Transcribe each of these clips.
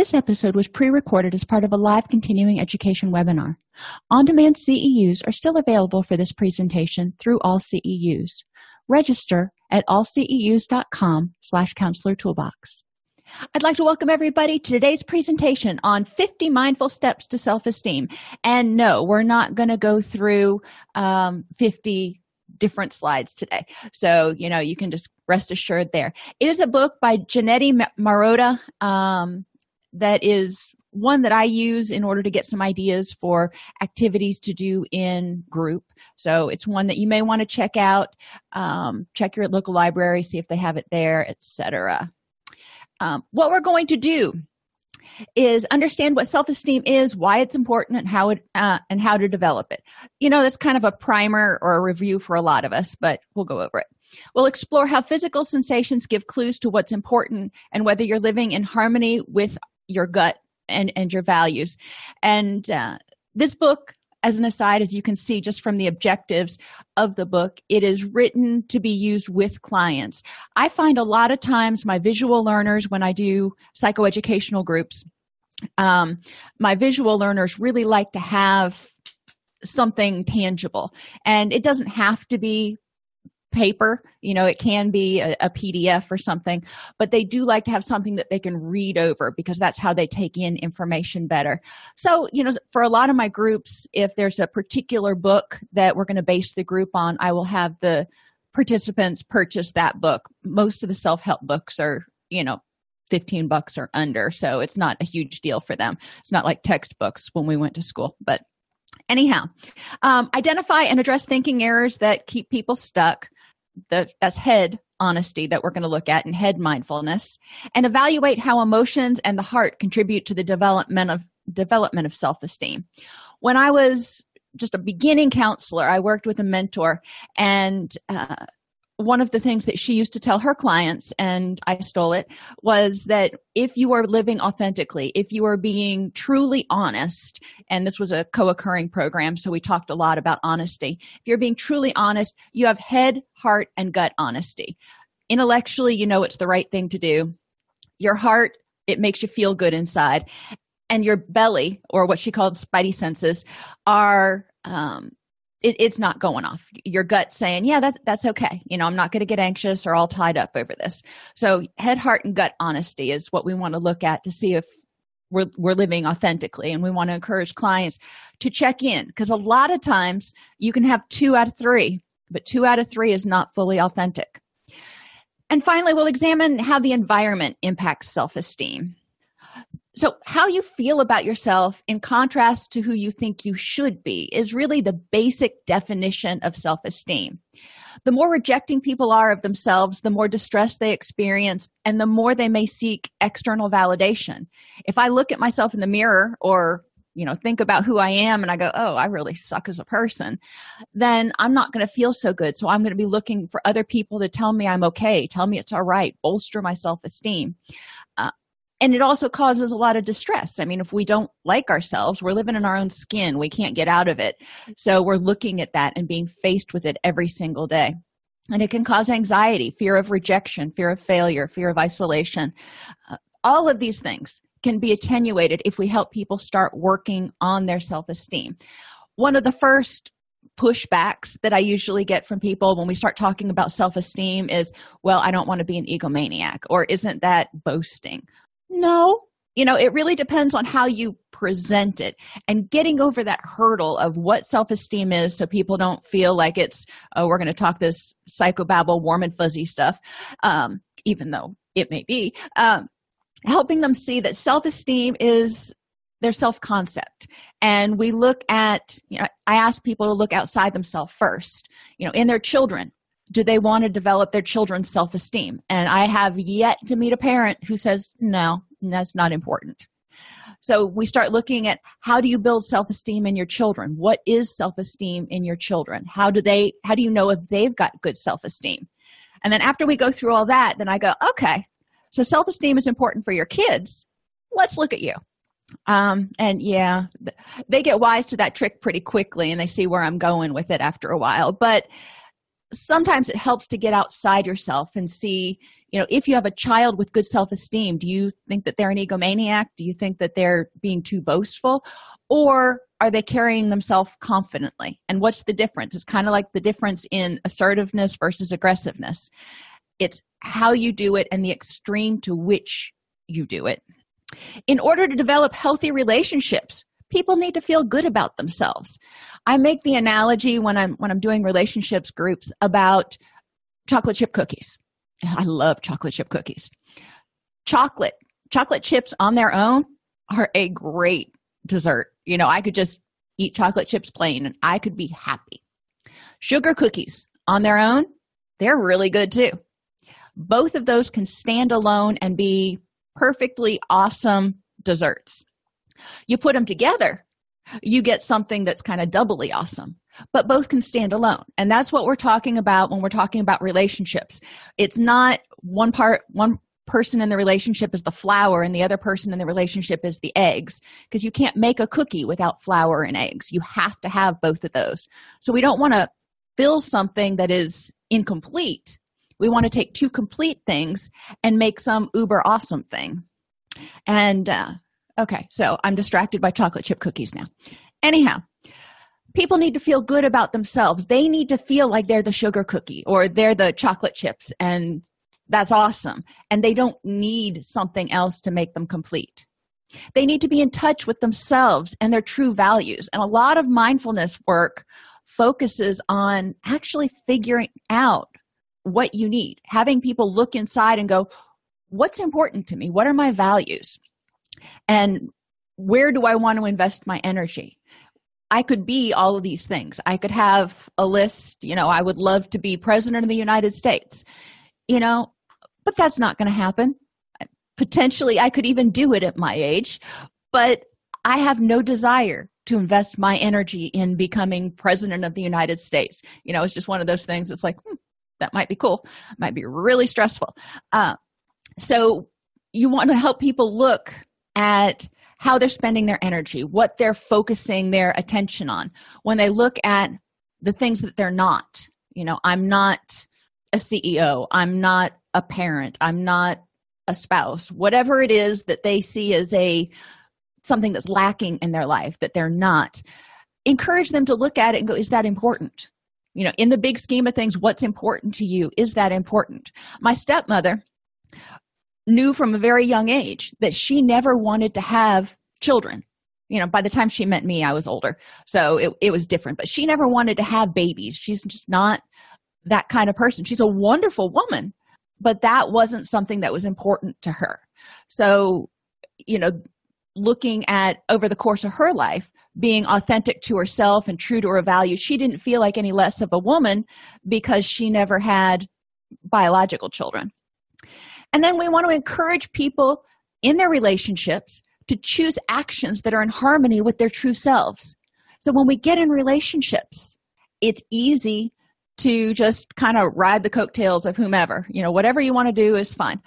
This episode was pre recorded as part of a live continuing education webinar. On demand CEUs are still available for this presentation through all CEUs. Register at allceus.com slash counselor toolbox. I'd like to welcome everybody to today's presentation on 50 mindful steps to self esteem. And no, we're not going to go through um, 50 different slides today. So, you know, you can just rest assured there. It is a book by Janetti Marotta. Um, that is one that I use in order to get some ideas for activities to do in group. So it's one that you may want to check out. Um, check your local library, see if they have it there, etc. Um, what we're going to do is understand what self-esteem is, why it's important, and how it uh, and how to develop it. You know, that's kind of a primer or a review for a lot of us, but we'll go over it. We'll explore how physical sensations give clues to what's important and whether you're living in harmony with your gut and and your values. And uh, this book as an aside as you can see just from the objectives of the book it is written to be used with clients. I find a lot of times my visual learners when i do psychoeducational groups um, my visual learners really like to have something tangible. And it doesn't have to be paper you know it can be a, a, pdf or something but they do like to have something that they can read over because that's how they take in information better. So you know for a lot of my groups if there's a particular book that we're going to base the group on i will have the participants purchase that book. Most of the self-help books are you know 15 bucks or under so it's not a huge deal for them. It's not like textbooks when we went to school but anyhow um, identify and address thinking errors that keep people stuck the as head honesty that we're going to look at and head mindfulness and evaluate how emotions and the heart contribute to the development of development of self-esteem. When i was just a beginning counselor i worked with a mentor and uh, one of the things that she used to tell her clients and i stole it was that if you are living authentically if you are being truly honest and this was a co-occurring program so we talked a lot about honesty. If you're being truly honest you have head heart and gut honesty. Intellectually you know it's the right thing to do. Your heart it makes you feel good inside. And your belly or what she called spidey senses are um, it, it's not going off. Your gut saying yeah that's that's okay. You know i'm not going to get anxious or all tied up over this. So head heart and gut honesty is what we want to look at to see if we're, we're living authentically and we want to encourage clients to check in because a lot of times you can have two out of three but two out of three is not fully authentic. And finally we'll examine how the environment impacts self-esteem so, how you feel about yourself in contrast to who you think you should be is really the basic definition of self esteem. The more rejecting people are of themselves, the more distress they experience, and the more they may seek external validation. If I look at myself in the mirror or you know think about who i am and i go oh i really suck as a person then i'm not going to feel so good so i'm going to be looking for other people to tell me i'm okay tell me it's all right bolster my self-esteem uh, and it also causes a lot of distress. I mean if we don't like ourselves we're living in our own skin. We can't get out of it. So we're looking at that and being faced with it every single day. And it can cause anxiety fear of rejection fear of failure fear of isolation. Uh, all of these things can be attenuated if we help people start working on their self-esteem. One of the first pushbacks that I usually get from people when we start talking about self esteem is, well, I don't want to be an egomaniac, or isn't that boasting? No, you know, it really depends on how you present it and getting over that hurdle of what self esteem is so people don't feel like it's, oh, we're going to talk this psychobabble, warm and fuzzy stuff, um, even though it may be. Um, helping them see that self esteem is their self concept and we look at you know i ask people to look outside themselves first you know in their children do they want to develop their children's self esteem and i have yet to meet a parent who says no that's not important. So we start looking at how do you build self esteem in your children? What is self esteem in your children? How do they how do you know if they've got good self esteem and then after we go through all that then i go okay so self esteem is important for your kids. Let's look at you. Um and yeah they get wise to that trick pretty quickly and they see where i'm going with it after a while. But sometimes it helps to get outside yourself and see you know if you have a child with good self-esteem do you think that they're an egomaniac? Do you think that they're being too boastful? Or are they carrying themselves confidently? And what's the difference? It's kind of like the difference in assertiveness versus aggressiveness. It's how you do it and the extreme to which you do it. In order to develop healthy relationships people need to feel good about themselves. I make the analogy when i'm when i'm doing relationships groups about chocolate chip cookies. I love chocolate chip cookies. Chocolate chocolate chips on their own are a great dessert. You know i could just eat chocolate chips plain and i could be happy. Sugar cookies on their own they're really good too. Both of those can stand alone and be perfectly awesome desserts. You put them together, you get something that's kind of doubly awesome, but both can stand alone. And that's what we're talking about when we're talking about relationships. It's not one part, one person in the relationship is the flour and the other person in the relationship is the eggs because you can't make a cookie without flour and eggs. You have to have both of those. So we don't want to fill something that is incomplete we want to take two complete things and make some uber awesome thing and uh, okay so i'm distracted by chocolate chip cookies now. Anyhow people need to feel good about themselves. They need to feel like they're the sugar cookie or they're the chocolate chips and that's awesome. And they don't need something else to make them complete. They need to be in touch with themselves and their true values. And a lot of mindfulness work focuses on actually figuring out what you need. Having people look inside and go what's important to me? What are my values and where do i want to invest my energy? I could be all of these things. I could have a list you know i would love to be president of the united states you know but that's not going to happen. Potentially i could even do it at my age but i have no desire to invest my energy in becoming president of the united states. You know it's just one of those things it's like hmm, that might be cool might be really stressful. Uh, so you want to help people look at how they're spending their energy what they're focusing their attention on. When they look at the things that they're not you know i'm not a ceo i'm not a parent i'm not a spouse whatever it is that they see as a something that's lacking in their life that they're not encourage them to look at it and go is that important? You know in the big scheme of things what's important to you? Is that important? My stepmother knew from a very young age that she never wanted to have children. You know by the time she met me i was older. So it, it was different but she never wanted to have babies. She's just not that kind of person. She's a wonderful woman but that wasn't something that was important to her. So you know looking at over the course of her life being authentic to herself and true to her values she didn't feel like any less of a woman because she never had biological children and then we want to encourage people in their relationships to choose actions that are in harmony with their true selves so when we get in relationships it's easy to just kind of ride the coattails of whomever you know whatever you want to do is fine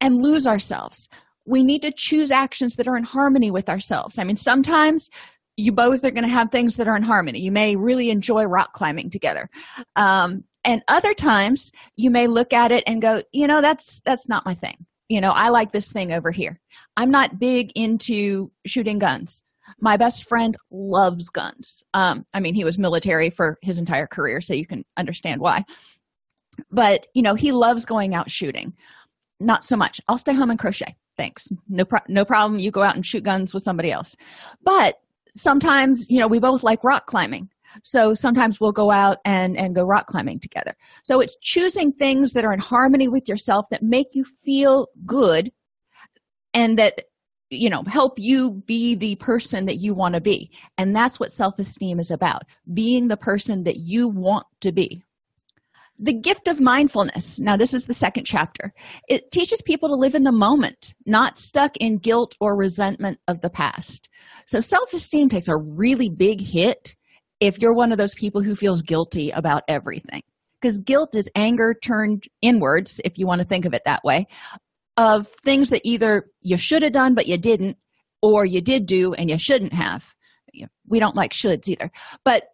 and lose ourselves we need to choose actions that are in harmony with ourselves. I mean, sometimes you both are going to have things that are in harmony. You may really enjoy rock climbing together. Um, and other times you may look at it and go, you know, that's that's not my thing. You know, I like this thing over here. I'm not big into shooting guns. my best friend loves guns. Um, i mean he was military for his entire career so you can understand why. But you know he loves going out shooting. Not so much. I'll stay home and crochet. Thanks. No, pro- no problem. You go out and shoot guns with somebody else. But sometimes you know we both like rock climbing so sometimes we'll go out and and go rock climbing together. So it's choosing things that are in harmony with yourself that make you feel good and that you know help you be the person that you want to be. And that's what self-esteem is about being the person that you want to be. The gift of mindfulness. Now this is the second chapter. It teaches people to live in the moment not stuck in guilt or resentment of the past. So self-esteem takes a really big hit if you're one of those people who feels guilty about everything. Because guilt is anger turned inwards if you want to think of it that way of things that either you should have done but you didn't or you did do and you shouldn't have. We don't like shoulds either. But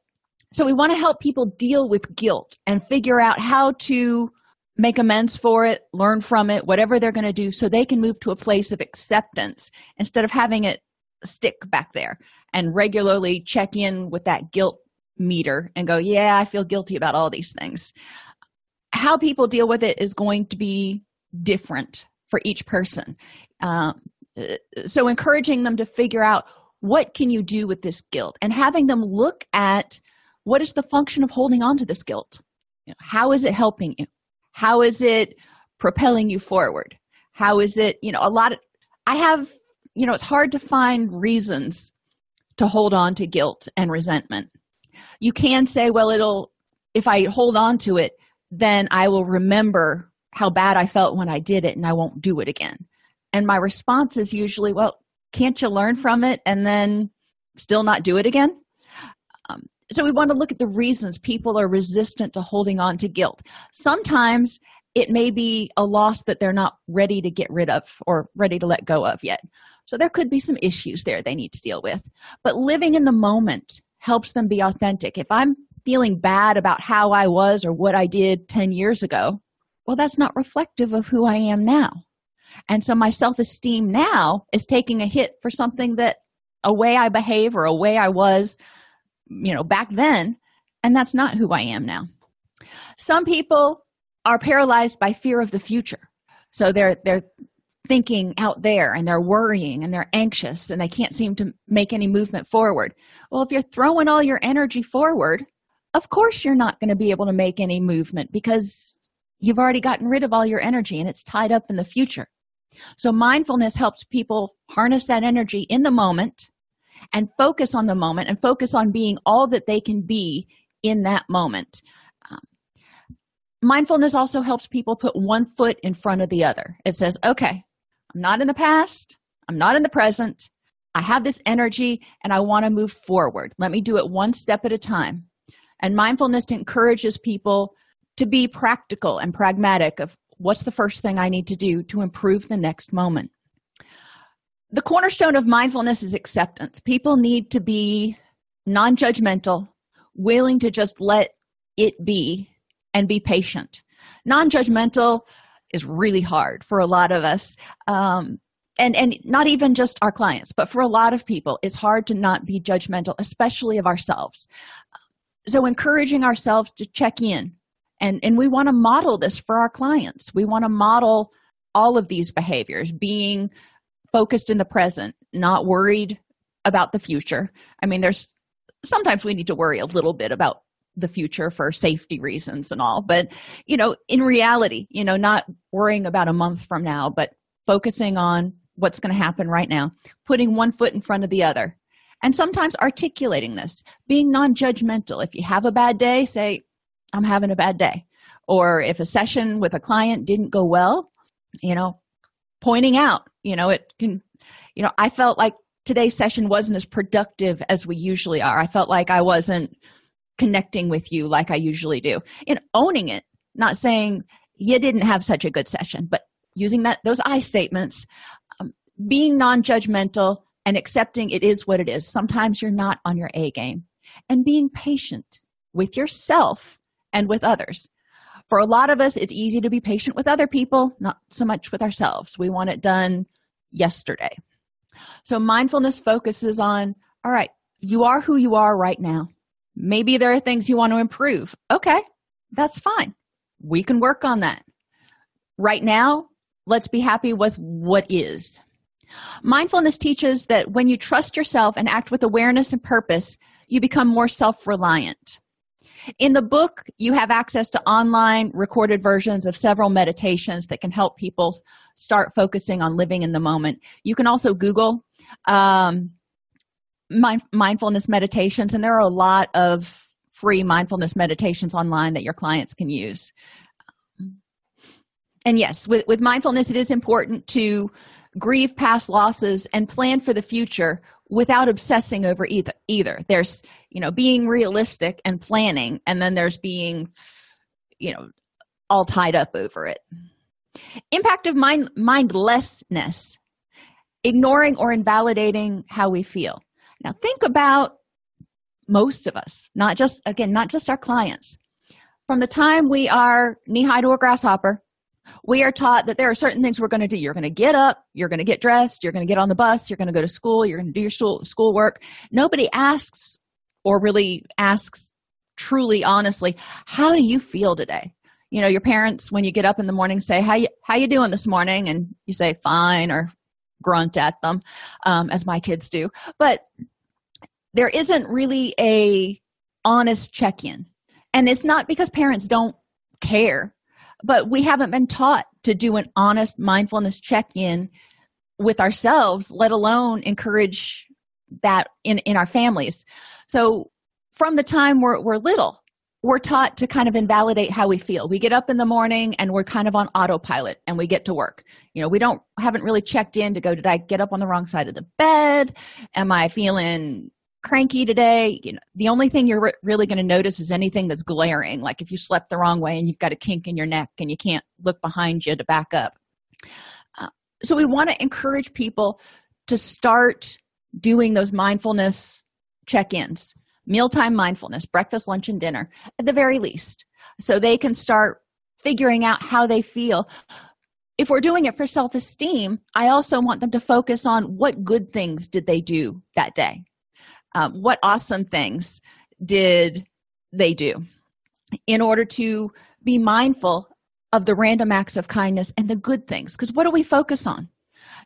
so we want to help people deal with guilt and figure out how to make amends for it learn from it whatever they're going to do so they can move to a place of acceptance instead of having it stick back there and regularly check in with that guilt meter and go yeah i feel guilty about all these things. How people deal with it is going to be different for each person. Um, so encouraging them to figure out what can you do with this guilt and having them look at what is the function of holding on to this guilt? You know, how is it helping you? How is it propelling you forward? How is it you know a lot of i have you know it's hard to find reasons to hold on to guilt and resentment you can say well it'll if i hold on to it then i will remember how bad I felt when I did it and I won't do it again. And my response is usually, well, can't you learn from it and then still not do it again? Um, so we want to look at the reasons people are resistant to holding on to guilt. Sometimes it may be a loss that they're not ready to get rid of or ready to let go of yet. So there could be some issues there they need to deal with. But living in the moment helps them be authentic. If I'm feeling bad about how I was or what I did 10 years ago, well that's not reflective of who i am now and so my self-esteem now is taking a hit for something that a way i behave or a way i was you know back then and that's not who i am now some people are paralyzed by fear of the future so they're they're thinking out there and they're worrying and they're anxious and they can't seem to make any movement forward well if you're throwing all your energy forward of course you're not going to be able to make any movement because you've already gotten rid of all your energy and it's tied up in the future. So, mindfulness helps people harness that energy in the moment and focus on the moment and focus on being all that they can be in that moment. Um, mindfulness also helps people put one foot in front of the other. It says, okay, Not in the past, I'm not in the present. I have this energy and I want to move forward. Let me do it one step at a time. And mindfulness encourages people to be practical and pragmatic of what's the first thing I need to do to improve the next moment. The cornerstone of mindfulness is acceptance. People need to be non judgmental, willing to just let it be, and be patient. Non judgmental is really hard for a lot of us. Um, and, and not even just our clients, but for a lot of people, it's hard to not be judgmental, especially of ourselves. So, encouraging ourselves to check in and and we want to model this for our clients we want to model all of these behaviors being focused in the present not worried about the future i mean there's sometimes we need to worry a little bit about the future for safety reasons and all but you know in reality you know not worrying about a month from now but focusing on what's going to happen right now putting one foot in front of the other and sometimes articulating this being non-judgmental if you have a bad day say I'm having a bad day. Or if a session with a client didn't go well, you know, pointing out, you know, it can, you know, I felt like today's session wasn't as productive as we usually are. I felt like I wasn't connecting with you like I usually do. And owning it, not saying you didn't have such a good session, but using that those I statements, um, being non-judgmental and accepting it is what it is. Sometimes you're not on your A game and being patient with yourself and with others. For a lot of us, it's easy to be patient with other people, not so much with ourselves. We want it done yesterday. So, mindfulness focuses on All right, you are who you are right now. Maybe there are things you want to improve. Okay, that's fine. We can work on that. Right now, let's be happy with what is. Mindfulness teaches that when you trust yourself and act with awareness and purpose, you become more self reliant. In the book, you have access to online recorded versions of several meditations that can help people start focusing on living in the moment. You can also Google um, mind- mindfulness meditations, and there are a lot of free mindfulness meditations online that your clients can use. And yes, with, with mindfulness, it is important to grieve past losses and plan for the future without obsessing over either either. There's you know being realistic and planning and then there's being you know all tied up over it. Impact of mind mindlessness. Ignoring or invalidating how we feel now think about most of us not just again not just our clients. From the time we are knee high to a grasshopper we are taught that there are certain things we're going to do. You're going to get up you're going to get dressed you're going to get on the bus you're going to go to school you're going to do your school work. nobody asks or really asks truly honestly how do you feel today? You know your parents when you get up in the morning say how you how you doing this morning? And you say fine or grunt at them um, as my kids do. But there isn't really a honest check-in. And it's not because parents don't care but we haven't been taught to do an honest mindfulness check-in with ourselves let alone encourage that in in our families. So from the time we're, we're little we're taught to kind of invalidate how we feel. We get up in the morning and we're kind of on autopilot and we get to work. You know we don't haven't really checked in to go did i get up on the wrong side of the bed? Am i feeling cranky today? You know the only thing you're re- really going to notice is anything that's glaring. Like if you slept the wrong way and you've got a kink in your neck and you can't look behind you to back up. Uh, so we want to encourage people to start doing those mindfulness check-ins mealtime mindfulness breakfast lunch and dinner at the very least. So they can start figuring out how they feel. If we're doing it for self-esteem i also want them to focus on what good things did they do that day? Um, what awesome things did they do? In order to be mindful of the random acts of kindness and the good things. Because what do we focus on?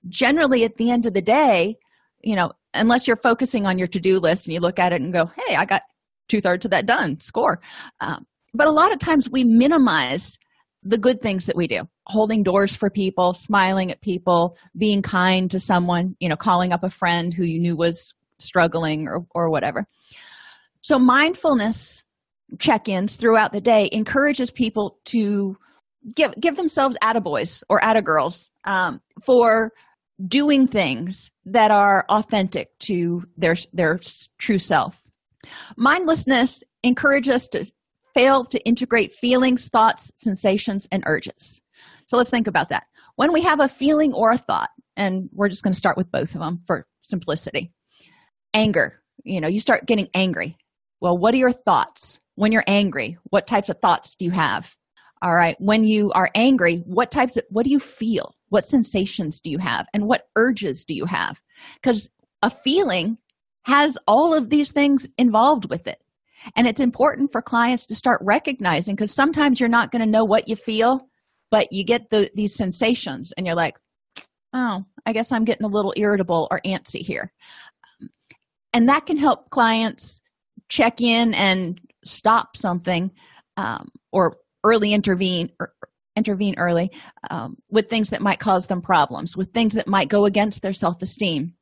Generally at the end of the day you know unless you're focusing on your to-do list and you look at it and go hey i got two-thirds of that done score. Um, but a lot of times we minimize the good things that we do. Holding doors for people smiling at people being kind to someone you know calling up a friend who you knew was struggling or, or whatever. So mindfulness check-ins throughout the day encourages people to give give themselves attaboys or attagirls um, for doing things that are authentic to their their true self. Mindlessness encourages us to fail to integrate feelings thoughts sensations and urges. So let's think about that. When we have a feeling or a thought and we're just going to start with both of them for simplicity. Anger. You know you start getting angry. Well what are your thoughts? When you're angry what types of thoughts do you have all right. When you are angry what types of what do you feel? What sensations do you have? And what urges do you have? Because a feeling has all of these things involved with it. And it's important for clients to start recognizing because sometimes you're not going to know what you feel but you get the, these sensations and you're like oh i guess i'm getting a little irritable or antsy here. And that can help clients check in and stop something um, or early intervene or intervene early um, with things that might cause them problems with things that might go against their self-esteem.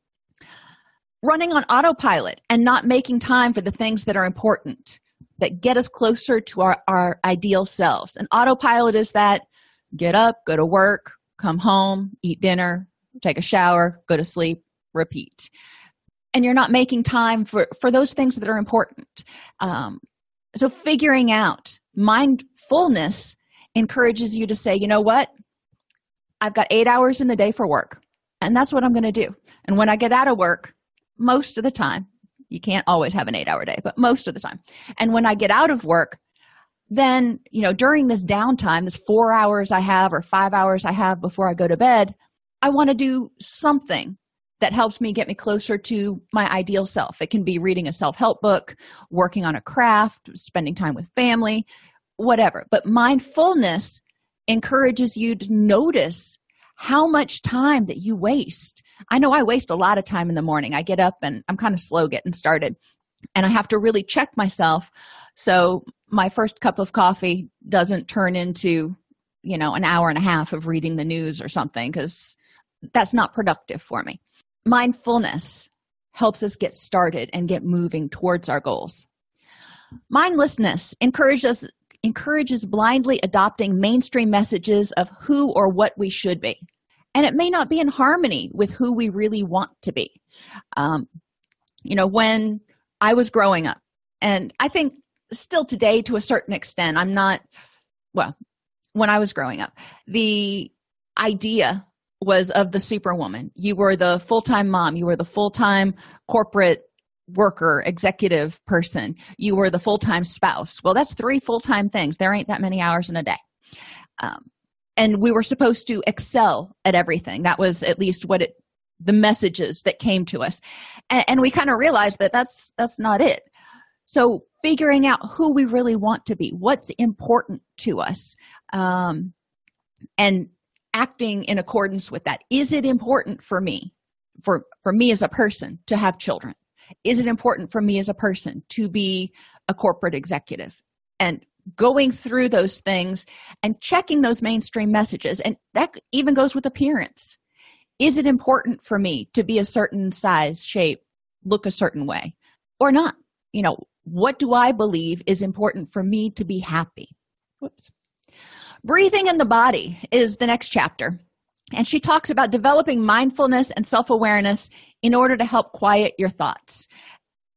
Running on autopilot and not making time for the things that are important that get us closer to our, our ideal selves. And autopilot is that get up go to work come home eat dinner take a shower go to sleep repeat. And you're not making time for for those things that are important. Um, so figuring out mindfulness encourages you to say you know what? I've got eight hours in the day for work and that's what i'm going to do. And when i get out of work most of the time you can't always have an eight hour day but most of the time. And when i get out of work then you know during this downtime this four hours i have or five hours i have before i go to bed i want to do something that helps me get me closer to my ideal self. It can be reading a self help book, working on a craft, spending time with family, whatever. But mindfulness encourages you to notice how much time that you waste. I know I waste a lot of time in the morning. I get up and I'm kind of slow getting started, and I have to really check myself so my first cup of coffee doesn't turn into, you know, an hour and a half of reading the news or something because that's not productive for me. Mindfulness helps us get started and get moving towards our goals. Mindlessness encourages encourages blindly adopting mainstream messages of who or what we should be. And it may not be in harmony with who we really want to be. Um, you know, when I was growing up, and I think still today to a certain extent, I'm not, well, when I was growing up, the idea was of the superwoman. You were the full time mom, you were the full time corporate worker, executive person, you were the full time spouse. Well, that's three full time things. There ain't that many hours in a day. Um, and we were supposed to excel at everything. That was at least what it the messages that came to us and, and we kind of realized that that's that's not it so figuring out who we really want to be what's important to us um, and acting in accordance with that. Is it important for me for for me as a person to have children? Is it important for me as a person to be a corporate executive? And going through those things and checking those mainstream messages and that even goes with appearance. Is it important for me to be a certain size shape look a certain way or not? You know what do i believe is important for me to be happy? Whoops breathing in the body is the next chapter. And she talks about developing mindfulness and self-awareness in order to help quiet your thoughts.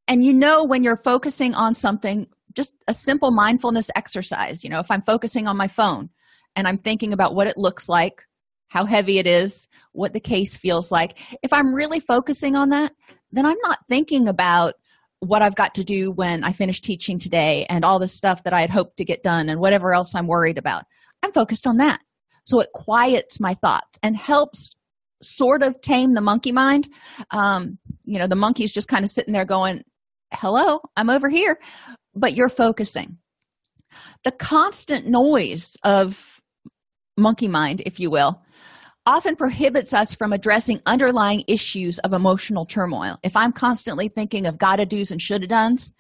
And you know when you're focusing on something just a simple mindfulness exercise you know if i'm focusing on my phone and i'm thinking about what it looks like how heavy it is what the case feels like if i'm really focusing on that then i'm not thinking about what i've got to do when i finish teaching today and all the stuff that i had hoped to get done and whatever else i'm worried about i'm focused on that. So it quiets my thoughts and helps sort of tame the monkey mind. Um, you know the monkey's just kind of sitting there going hello i'm over here. But you're focusing. The constant noise of monkey mind if you will often prohibits us from addressing underlying issues of emotional turmoil. If i'm constantly thinking of gotta do's and shoulda done's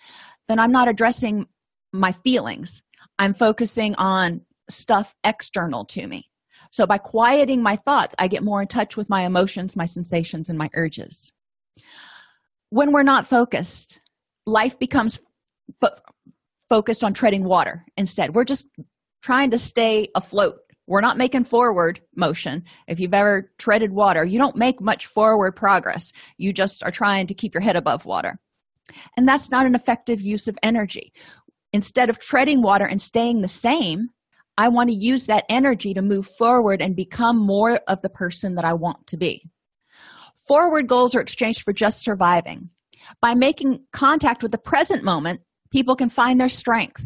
then i'm not addressing my feelings. I'm focusing on stuff external to me. So by quieting my thoughts i get more in touch with my emotions my sensations and my urges. When we're not focused life becomes fo- focused on treading water instead. We're just trying to stay afloat. We're not making forward motion. If you've ever treaded water you don't make much forward progress. You just are trying to keep your head above water. And that's not an effective use of energy. Instead of treading water and staying the same i want to use that energy to move forward and become more of the person that i want to be. Forward goals are exchanged for just surviving. By making contact with the present moment people can find their strength.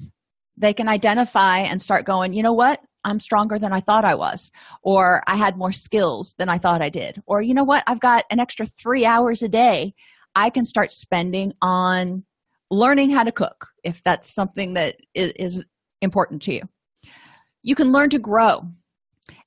They can identify and start going you know what? I'm stronger than i thought i was or i had more skills than i thought i did or you know what? I've got an extra three hours a day i can start spending on learning how to cook if that's something that is important to you you can learn to grow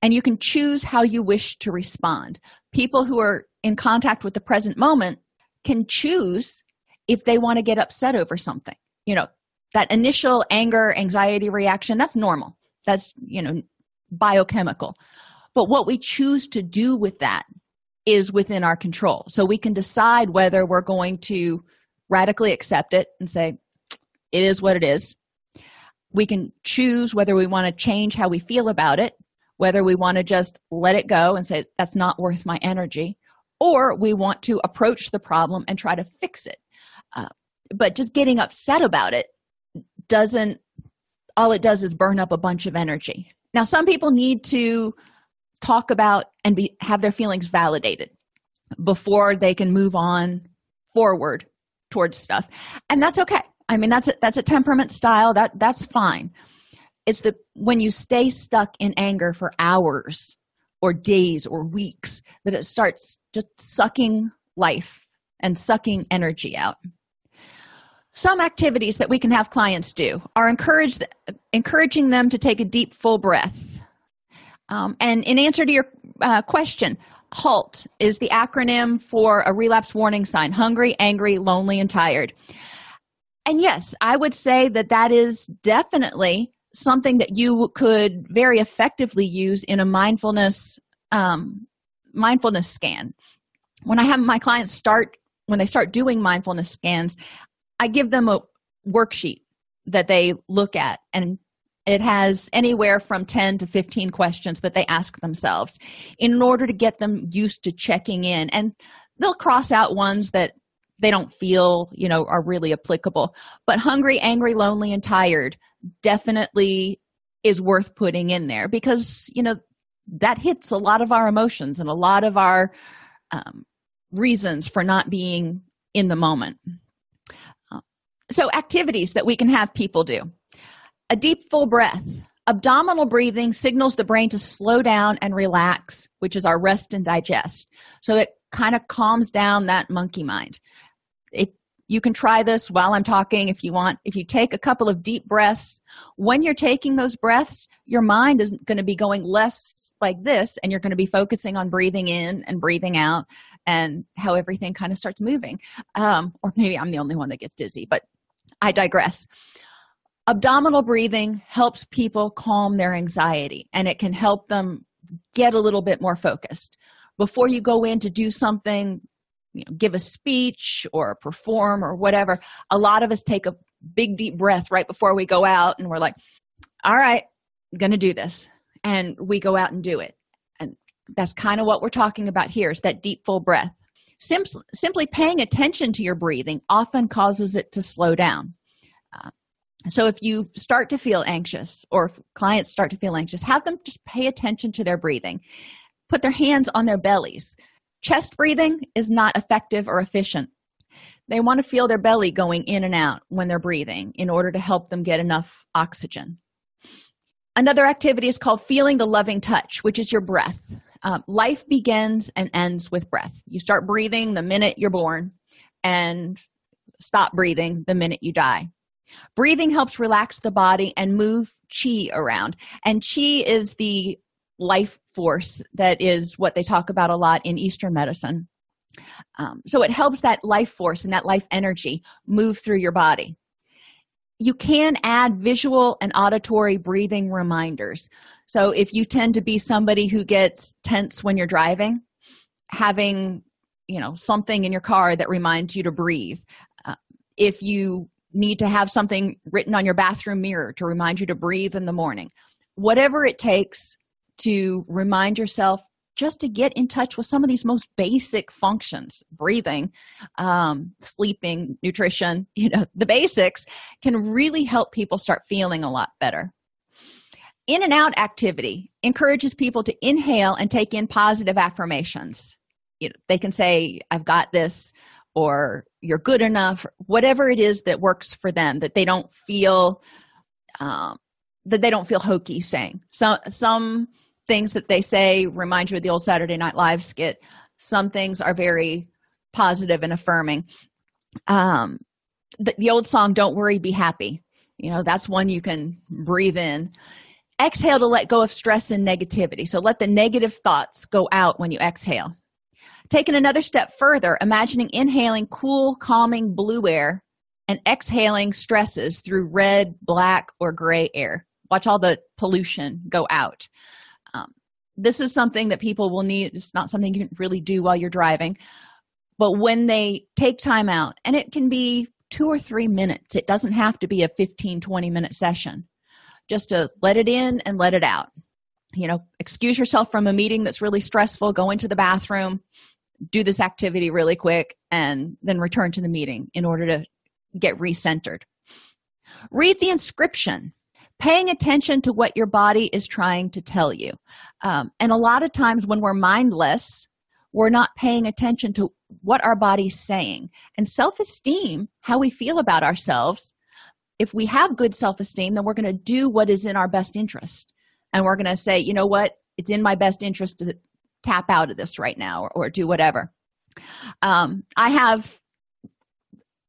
and you can choose how you wish to respond. People who are in contact with the present moment can choose if they want to get upset over something. You know that initial anger anxiety reaction that's normal. That's you know biochemical. But what we choose to do with that is within our control. So we can decide whether we're going to radically accept it and say it is what it is we can choose whether we want to change how we feel about it whether we want to just let it go and say that's not worth my energy or we want to approach the problem and try to fix it. Uh, but just getting upset about it doesn't all it does is burn up a bunch of energy. Now some people need to talk about and be have their feelings validated before they can move on forward towards stuff. And that's okay i mean that's a, that's a temperament style that that's fine it's the when you stay stuck in anger for hours or days or weeks that it starts just sucking life and sucking energy out. Some activities that we can have clients do are encourage, encouraging them to take a deep, full breath. Um, and in answer to your uh, question, HALT is the acronym for a relapse warning sign hungry, angry, lonely, and tired. And yes, I would say that that is definitely something that you could very effectively use in a mindfulness um, mindfulness scan. When i have my clients start when they start doing mindfulness scans i give them a worksheet that they look at and it has anywhere from 10 to 15 questions that they ask themselves in order to get them used to checking in. And they'll cross out ones that they don't feel you know are really applicable. But hungry angry lonely and tired definitely is worth putting in there because you know that hits a lot of our emotions and a lot of our um, reasons for not being in the moment. Uh, so activities that we can have people do. A deep full breath. Abdominal breathing signals the brain to slow down and relax which is our rest and digest. So it kind of calms down that monkey mind you can try this while i'm talking if you want. If you take a couple of deep breaths when you're taking those breaths your mind is going to be going less like this and you're going to be focusing on breathing in and breathing out and how everything kind of starts moving. Um, or maybe i'm the only one that gets dizzy but i digress. Abdominal breathing helps people calm their anxiety and it can help them get a little bit more focused. Before you go in to do something you know give a speech or perform or whatever. A lot of us take a big deep breath right before we go out and we're like all right i'm gonna do this. And we go out and do it. And that's kind of what we're talking about here is that deep full breath. Sim- simply paying attention to your breathing often causes it to slow down. Uh, so if you start to feel anxious or clients start to feel anxious have them just pay attention to their breathing. Put their hands on their bellies Chest breathing is not effective or efficient. They want to feel their belly going in and out when they're breathing in order to help them get enough oxygen. Another activity is called feeling the loving touch, which is your breath. Um, life begins and ends with breath. You start breathing the minute you're born and stop breathing the minute you die. Breathing helps relax the body and move chi around. And chi is the life force that is what they talk about a lot in Eastern medicine. Um, so it helps that life force and that life energy move through your body. You can add visual and auditory breathing reminders. So if you tend to be somebody who gets tense when you're driving, having you know something in your car that reminds you to breathe. Uh, if you need to have something written on your bathroom mirror to remind you to breathe in the morning, whatever it takes to remind yourself just to get in touch with some of these most basic functions. Breathing um, sleeping nutrition you know the basics can really help people start feeling a lot better. In and out activity encourages people to inhale and take in positive affirmations. You know, they can say i've got this or you're good enough whatever it is that works for them that they don't feel um, that they don't feel hokey saying. So some things that they say remind you of the old Saturday Night Live skit. Some things are very positive and affirming. Um, the, the old song, Don't Worry, Be Happy. You know, that's one you can breathe in. Exhale to let go of stress and negativity. So let the negative thoughts go out when you exhale. Taking another step further, imagining inhaling cool, calming blue air and exhaling stresses through red, black, or gray air. Watch all the pollution go out um, this is something that people will need. It's not something you can really do while you're driving. But when they take time out and it can be two or three minutes it doesn't have to be a 15 20 minute session. Just to let it in and let it out. You know excuse yourself from a meeting that's really stressful go into the bathroom do this activity really quick and then return to the meeting in order to get recentered. Read the inscription paying attention to what your body is trying to tell you. Um, and a lot of times when we're mindless, we're not paying attention to what our body's saying. And self esteem, how we feel about ourselves, if we have good self esteem, then we're going to do what is in our best interest. And we're going to say, you know what, it's in my best interest to tap out of this right now or, or do whatever. Um, I have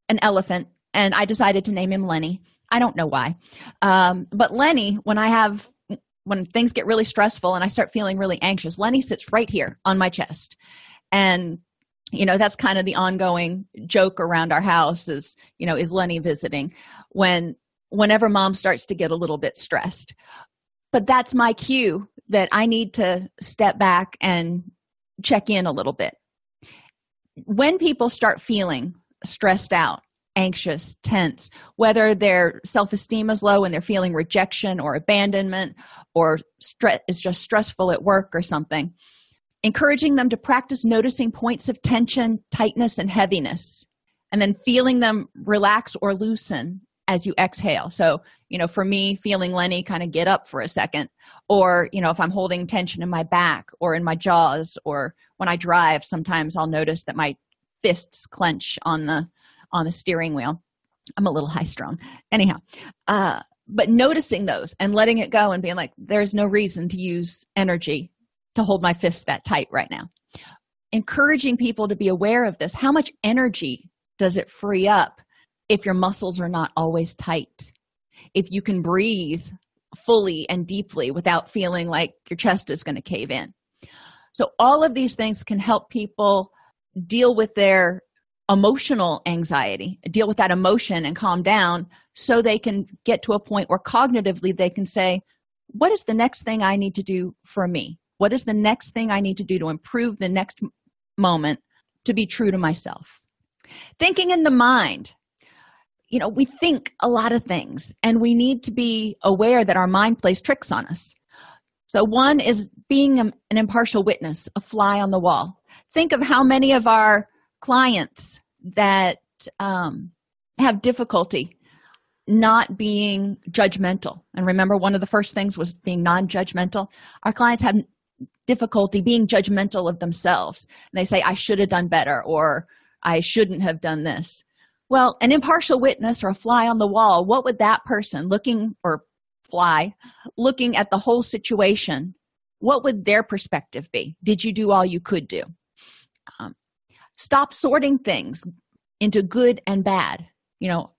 an elephant, and I decided to name him Lenny. I don't know why. Um, but Lenny, when I have when things get really stressful and I start feeling really anxious, Lenny sits right here on my chest. And you know, that's kind of the ongoing joke around our house is, you know, is Lenny visiting when whenever mom starts to get a little bit stressed. But that's my cue that I need to step back and check in a little bit. When people start feeling stressed out, anxious, tense, whether their self esteem is low and they're feeling rejection or abandonment or stress is just stressful at work or something, encouraging them to practice noticing points of tension, tightness, and heaviness, and then feeling them relax or loosen as you exhale. So, you know, for me, feeling Lenny kind of get up for a second, or, you know, if I'm holding tension in my back or in my jaws, or when I drive, sometimes I'll notice that my fists clench on the on the steering wheel. I'm a little high strung. Anyhow uh but noticing those and letting it go and being like there's no reason to use energy to hold my fist that tight right now. Encouraging people to be aware of this. How much energy does it free up if your muscles are not always tight? If you can breathe fully and deeply without feeling like your chest is going to cave in. So all of these things can help people deal with their emotional anxiety, deal with that emotion and calm down so they can get to a point where cognitively they can say, What is the next thing I need to do for me? What is the next thing I need to do to improve the next moment to be true to myself? Thinking in the mind. You know, we think a lot of things and we need to be aware that our mind plays tricks on us. So, one is being an impartial witness, a fly on the wall. Think of how many of our clients that um, have difficulty not being judgmental. And remember, one of the first things was being non judgmental. Our clients have difficulty being judgmental of themselves. And they say, I should have done better, or I shouldn't have done this. Well, an impartial witness or a fly on the wall, what would that person looking or fly looking at the whole situation, what would their perspective be? Did you do all you could do? Um, Stop sorting things into good and bad. You know,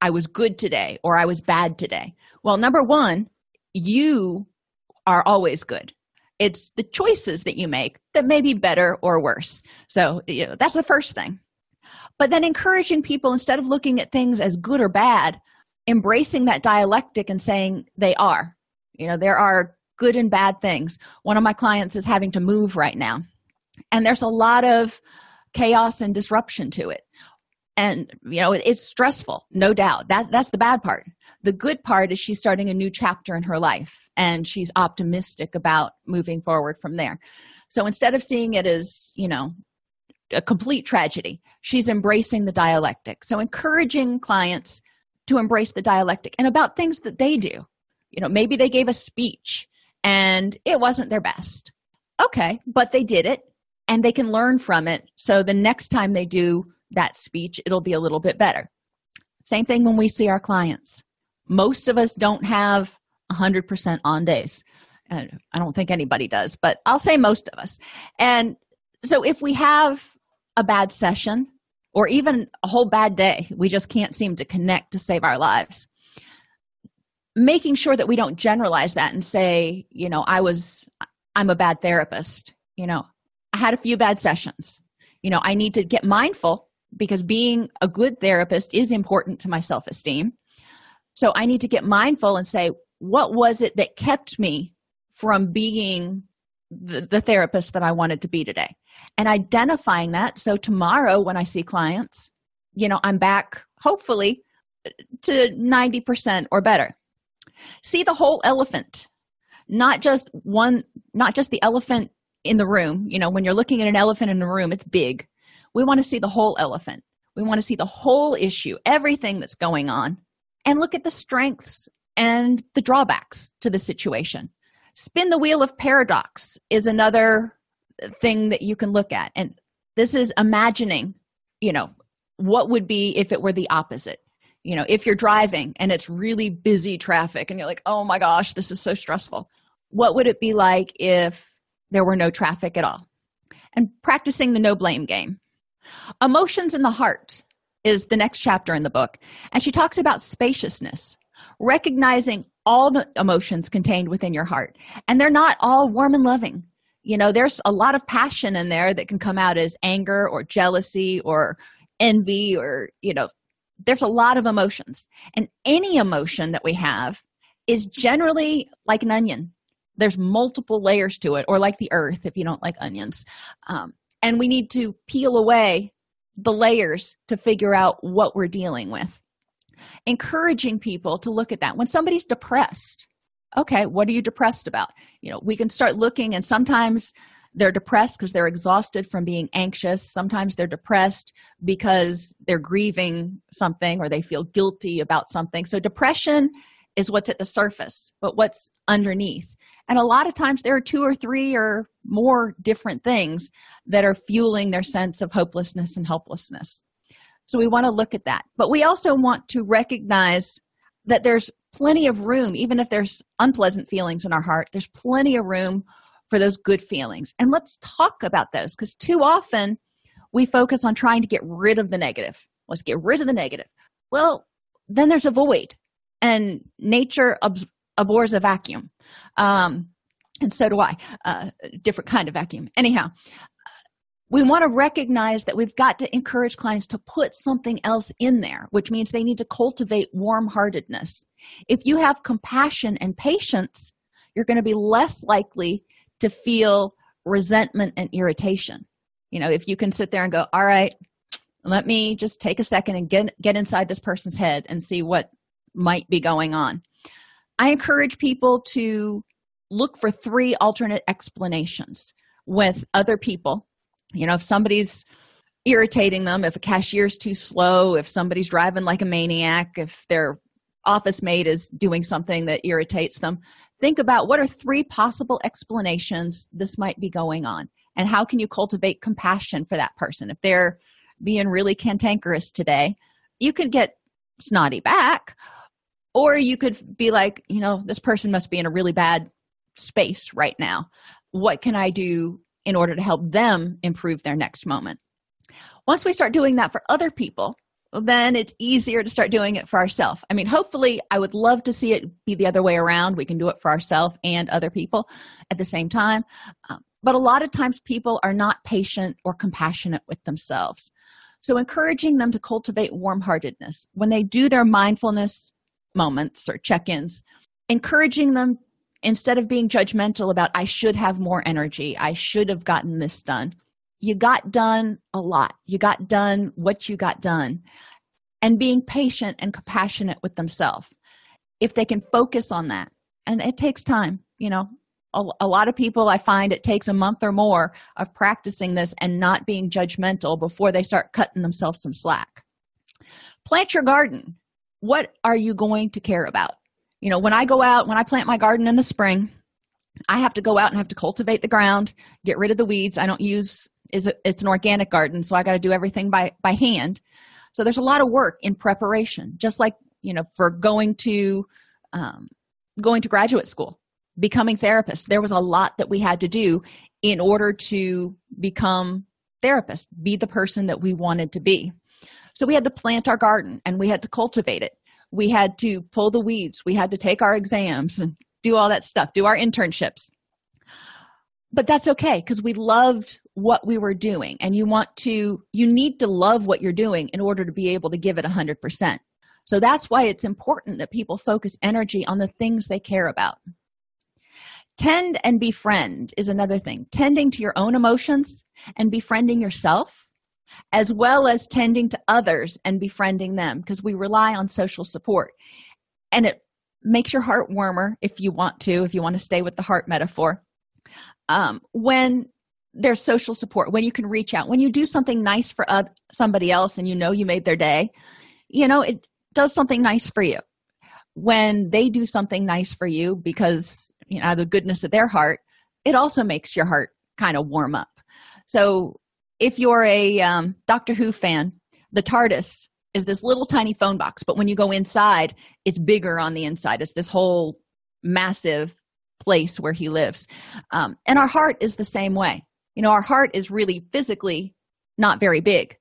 I was good today or I was bad today. Well, number one, you are always good. It's the choices that you make that may be better or worse. So, you know, that's the first thing. But then encouraging people instead of looking at things as good or bad, embracing that dialectic and saying they are. You know, there are good and bad things. One of my clients is having to move right now. And there's a lot of chaos and disruption to it. And you know it's stressful no doubt. That that's the bad part. The good part is she's starting a new chapter in her life and she's optimistic about moving forward from there. So instead of seeing it as you know a complete tragedy she's embracing the dialectic. So encouraging clients to embrace the dialectic and about things that they do. You know maybe they gave a speech and it wasn't their best. Okay but they did it and they can learn from it. So the next time they do that speech it'll be a little bit better. Same thing when we see our clients. Most of us don't have 100% on days. And i don't think anybody does but i'll say most of us. And so if we have a bad session or even a whole bad day we just can't seem to connect to save our lives. Making sure that we don't generalize that and say you know i was i'm a bad therapist you know I had a few bad sessions. You know, I need to get mindful because being a good therapist is important to my self esteem. So I need to get mindful and say, what was it that kept me from being the, the, therapist that I wanted to be today? And identifying that. So tomorrow, when I see clients, you know, I'm back hopefully to 90% or better. See the whole elephant, not just one, not just the elephant in the room you know when you're looking at an elephant in a room it's big. We want to see the whole elephant. We want to see the whole issue everything that's going on and look at the strengths and the drawbacks to the situation. Spin the wheel of paradox is another thing that you can look at and this is imagining you know what would be if it were the opposite. You know if you're driving and it's really busy traffic and you're like oh my gosh this is so stressful what would it be like if there were no traffic at all and practicing the no blame game Emotions in the heart is the next chapter in the book. And she talks about spaciousness, recognizing all the emotions contained within your heart. And they're not all warm and loving. You know, there's a lot of passion in there that can come out as anger or jealousy or envy or, you know, there's a lot of emotions. And any emotion that we have is generally like an onion. There's multiple layers to it, or like the earth if you don't like onions. Um, and we need to peel away the layers to figure out what we're dealing with. Encouraging people to look at that. When somebody's depressed okay what are you depressed about? You know we can start looking and sometimes they're depressed because they're exhausted from being anxious. Sometimes they're depressed because they're grieving something or they feel guilty about something. So depression is what's at the surface but what's underneath and a lot of times there are two or three or more different things that are fueling their sense of hopelessness and helplessness. So we want to look at that. But we also want to recognize that there's plenty of room, even if there's unpleasant feelings in our heart, there's plenty of room for those good feelings. And let's talk about those because too often we focus on trying to get rid of the negative. Let's get rid of the negative. Well, then there's a void, and nature abhors a vacuum. Um, and so do i. Uh, different kind of vacuum. Anyhow we want to recognize that we've got to encourage clients to put something else in there which means they need to cultivate warm-heartedness. If you have compassion and patience you're going to be less likely to feel resentment and irritation. You know if you can sit there and go all right let me just take a second and get get inside this person's head and see what might be going on I encourage people to look for three alternate explanations with other people. You know, if somebody's irritating them, if a cashier's too slow, if somebody's driving like a maniac, if their office mate is doing something that irritates them, think about what are three possible explanations this might be going on and how can you cultivate compassion for that person. If they're being really cantankerous today, you could get snotty back or you could be like you know this person must be in a really bad space right now. What can i do in order to help them improve their next moment? Once we start doing that for other people then it's easier to start doing it for ourselves i mean hopefully i would love to see it be the other way around. We can do it for ourselves and other people at the same time. Um, but a lot of times people are not patient or compassionate with themselves. So encouraging them to cultivate warm-heartedness. When they do their mindfulness moments or check-ins encouraging them instead of being judgmental about i should have more energy. I should have gotten this done. You got done a lot. You got done what you got done. And being patient and compassionate with themselves. If they can focus on that and it takes time you know. A, a, lot of people i find it takes a month or more of practicing this and not being judgmental before they start cutting themselves some slack. Plant your garden what are you going to care about? You know when i go out when i plant my garden in the spring i have to go out and have to cultivate the ground get rid of the weeds. I don't use is it's an organic garden so i got to do everything by by hand. So there's a lot of work in preparation just like you know for going to um, going to graduate school becoming therapists. There was a lot that we had to do in order to become therapists be the person that we wanted to be so we had to plant our garden and we had to cultivate it. We had to pull the weeds. We had to take our exams and do all that stuff, do our internships. But that's okay because we loved what we were doing. And you want to, you need to love what you're doing in order to be able to give it 100%. So that's why it's important that people focus energy on the things they care about. Tend and befriend is another thing. Tending to your own emotions and befriending yourself as well as tending to others and befriending them because we rely on social support. And it makes your heart warmer if you want to, if you want to stay with the heart metaphor. Um, when there's social support, when you can reach out, when you do something nice for uh, somebody else and you know you made their day, you know, it does something nice for you. When they do something nice for you because, you know, the goodness of their heart, it also makes your heart kind of warm up. So if you're a um, Doctor Who fan, the TARDIS is this little tiny phone box, but when you go inside, it's bigger on the inside. It's this whole massive place where he lives. Um, and our heart is the same way. You know, our heart is really physically not very big,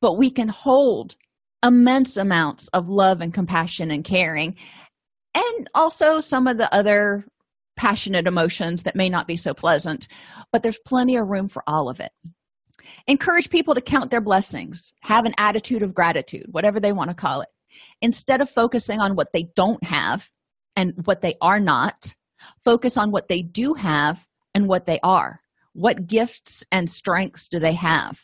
but we can hold immense amounts of love and compassion and caring, and also some of the other passionate emotions that may not be so pleasant, but there's plenty of room for all of it. Encourage people to count their blessings, have an attitude of gratitude, whatever they want to call it. Instead of focusing on what they don't have and what they are not, focus on what they do have and what they are. What gifts and strengths do they have?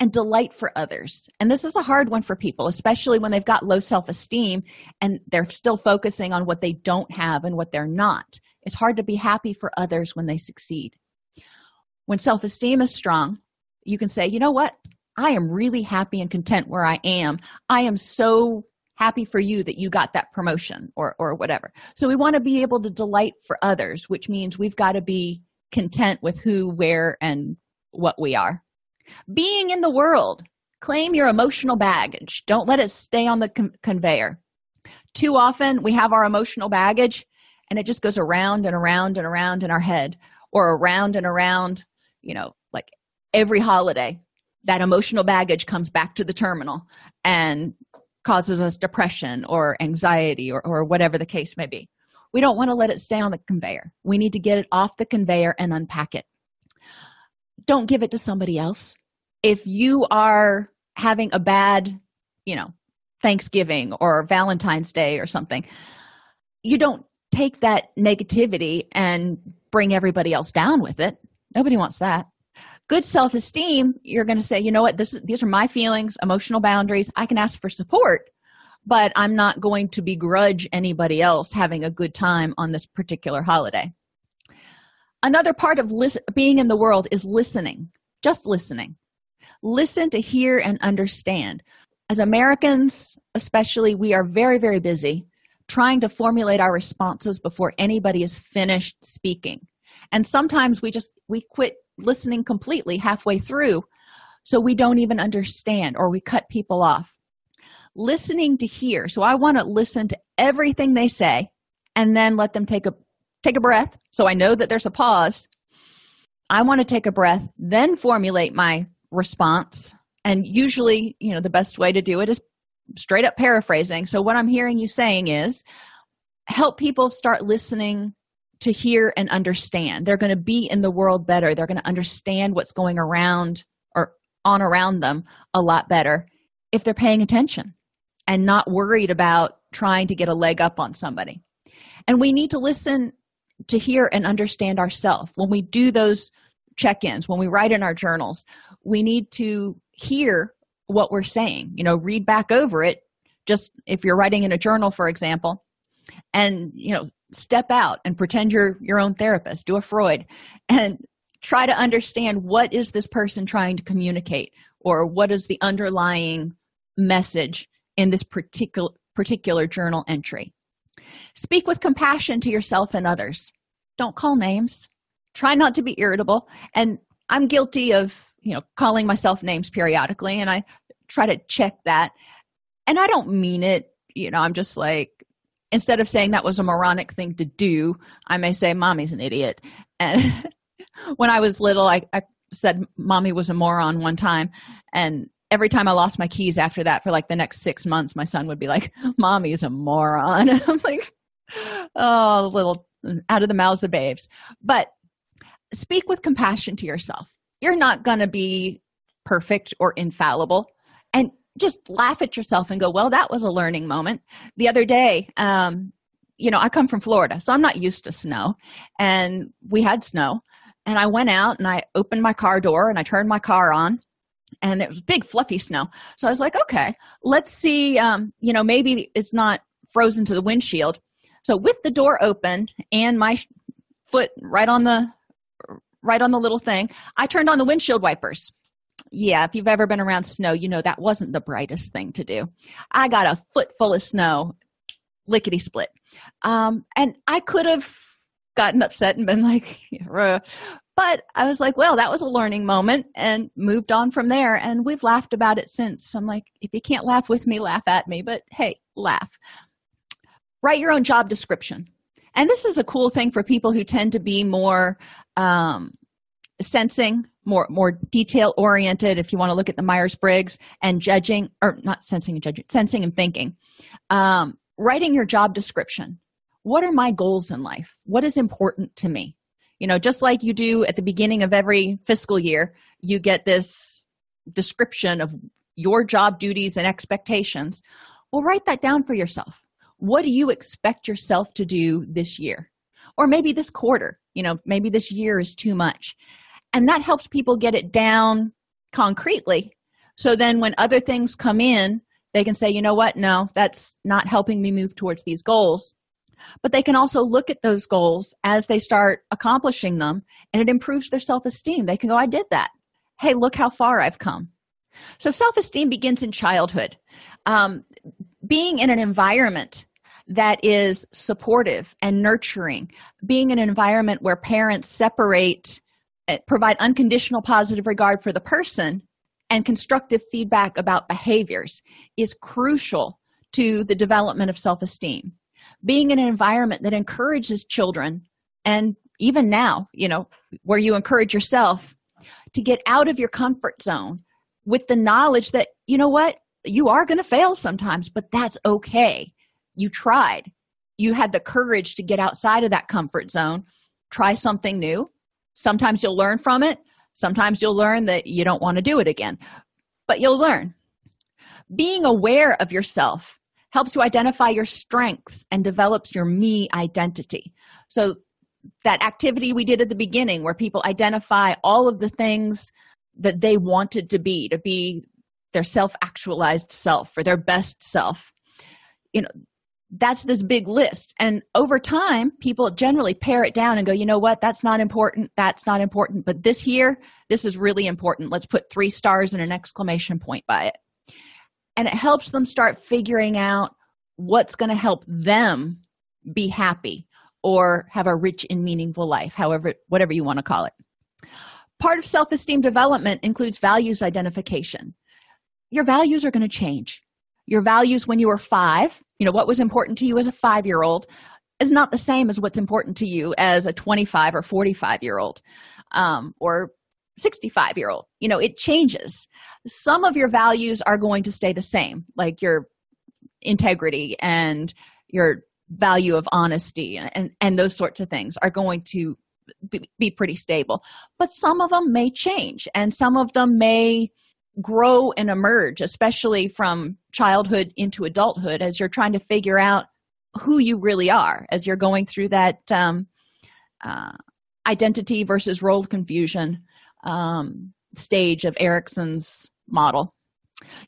And delight for others. And this is a hard one for people, especially when they've got low self esteem and they're still focusing on what they don't have and what they're not. It's hard to be happy for others when they succeed. When self esteem is strong, you can say, you know what? I am really happy and content where I am. I am so happy for you that you got that promotion or or whatever. So we want to be able to delight for others, which means we've got to be content with who, where and what we are. Being in the world, claim your emotional baggage. Don't let it stay on the con- conveyor. Too often we have our emotional baggage and it just goes around and around and around in our head or around and around, you know, like every holiday that emotional baggage comes back to the terminal and causes us depression or anxiety or, or whatever the case may be. We don't want to let it stay on the conveyor. We need to get it off the conveyor and unpack it. Don't give it to somebody else. If you are having a bad, you know, Thanksgiving or Valentine's Day or something, you don't take that negativity and bring everybody else down with it. Nobody wants that. Good self-esteem you're going to say you know what? This these are my feelings emotional boundaries. I can ask for support but i'm not going to begrudge anybody else having a good time on this particular holiday. Another part of lis- being in the world is listening just listening. Listen to hear and understand. As americans especially we are very very busy trying to formulate our responses before anybody is finished speaking and sometimes we just we quit listening completely halfway through so we don't even understand or we cut people off. Listening to hear. So i want to listen to everything they say and then let them take a take a breath so i know that there's a pause. I want to take a breath then formulate my response. And usually you know the best way to do it is straight up paraphrasing. So what i'm hearing you saying is help people start listening to hear and understand. They're going to be in the world better. They're going to understand what's going around or on around them a lot better if they're paying attention and not worried about trying to get a leg up on somebody. And we need to listen to hear and understand ourselves. When we do those check ins, when we write in our journals, we need to hear what we're saying, you know, read back over it. Just if you're writing in a journal, for example, and you know step out and pretend you're your own therapist do a freud and try to understand what is this person trying to communicate or what is the underlying message in this particular particular journal entry. Speak with compassion to yourself and others. Don't call names. Try not to be irritable. And i'm guilty of you know calling myself names periodically and i try to check that. And i don't mean it you know i'm just like instead of saying that was a moronic thing to do i may say mommy's an idiot. And when i was little I, I, said mommy was a moron one time. And every time i lost my keys after that for like the next six months my son would be like mommy's a moron. I'm like oh little out of the mouths of babes. But speak with compassion to yourself. You're not going to be perfect or infallible. And just laugh at yourself and go well that was a learning moment. The other day um you know i come from florida so i'm not used to snow and we had snow and i went out and i opened my car door and i turned my car on and it was big fluffy snow. So i was like okay let's see um you know maybe it's not frozen to the windshield. So with the door open and my foot right on the right on the little thing i turned on the windshield wipers yeah, if you've ever been around snow, you know that wasn't the brightest thing to do. I got a foot full of snow, lickety split. Um, and I could have gotten upset and been like, but I was like, well, that was a learning moment and moved on from there. And we've laughed about it since. I'm like, if you can't laugh with me, laugh at me. But hey, laugh. Write your own job description. And this is a cool thing for people who tend to be more um, sensing more more detail oriented if you want to look at the myers-briggs and judging or not sensing and judging sensing and thinking. Um, writing your job description. What are my goals in life? What is important to me? You know just like you do at the beginning of every fiscal year you get this description of your job duties and expectations. Well write that down for yourself. What do you expect yourself to do this year? Or maybe this quarter you know maybe this year is too much and that helps people get it down concretely. So then when other things come in they can say you know what? No that's not helping me move towards these goals. But they can also look at those goals as they start accomplishing them and it improves their self-esteem. They can go i did that. Hey look how far i've come. So self-esteem begins in childhood. Um, being in an environment that is supportive and nurturing being in an environment where parents separate Eh, provide unconditional positive regard for the person and constructive feedback about behaviors is crucial to the development of self-esteem. Being in an environment that encourages children and even now you know where you encourage yourself to get out of your comfort zone with the knowledge that you know what you are going to fail sometimes but that's okay. You tried. You had the courage to get outside of that comfort zone try something new sometimes you'll learn from it. Sometimes you'll learn that you don't want to do it again but you'll learn. Being aware of yourself helps you identify your strengths and develops your me identity. So that activity we did at the beginning where people identify all of the things that they wanted to be to be their self actualized self or their best self. You know that's this big list. And over time people generally pare it down and go you know what? That's not important. That's not important. But this here this is really important. Let's put three stars and an exclamation point by it. And it helps them start figuring out what's going to help them be happy or have a rich and meaningful life however whatever you want to call it. Part of self-esteem development includes values identification. Your values are going to change. Your values when you were five you know what was important to you as a five year old is not the same as what's important to you as a 25 or 45 year old um, or 65 year old you know it changes. Some of your values are going to stay the same like your integrity and your value of honesty and and those sorts of things are going to be, be pretty stable. But some of them may change and some of them may grow and emerge, especially from childhood into adulthood, as you're trying to figure out who you really are, as you're going through that um, uh, identity versus role confusion um, stage of Erikson's model.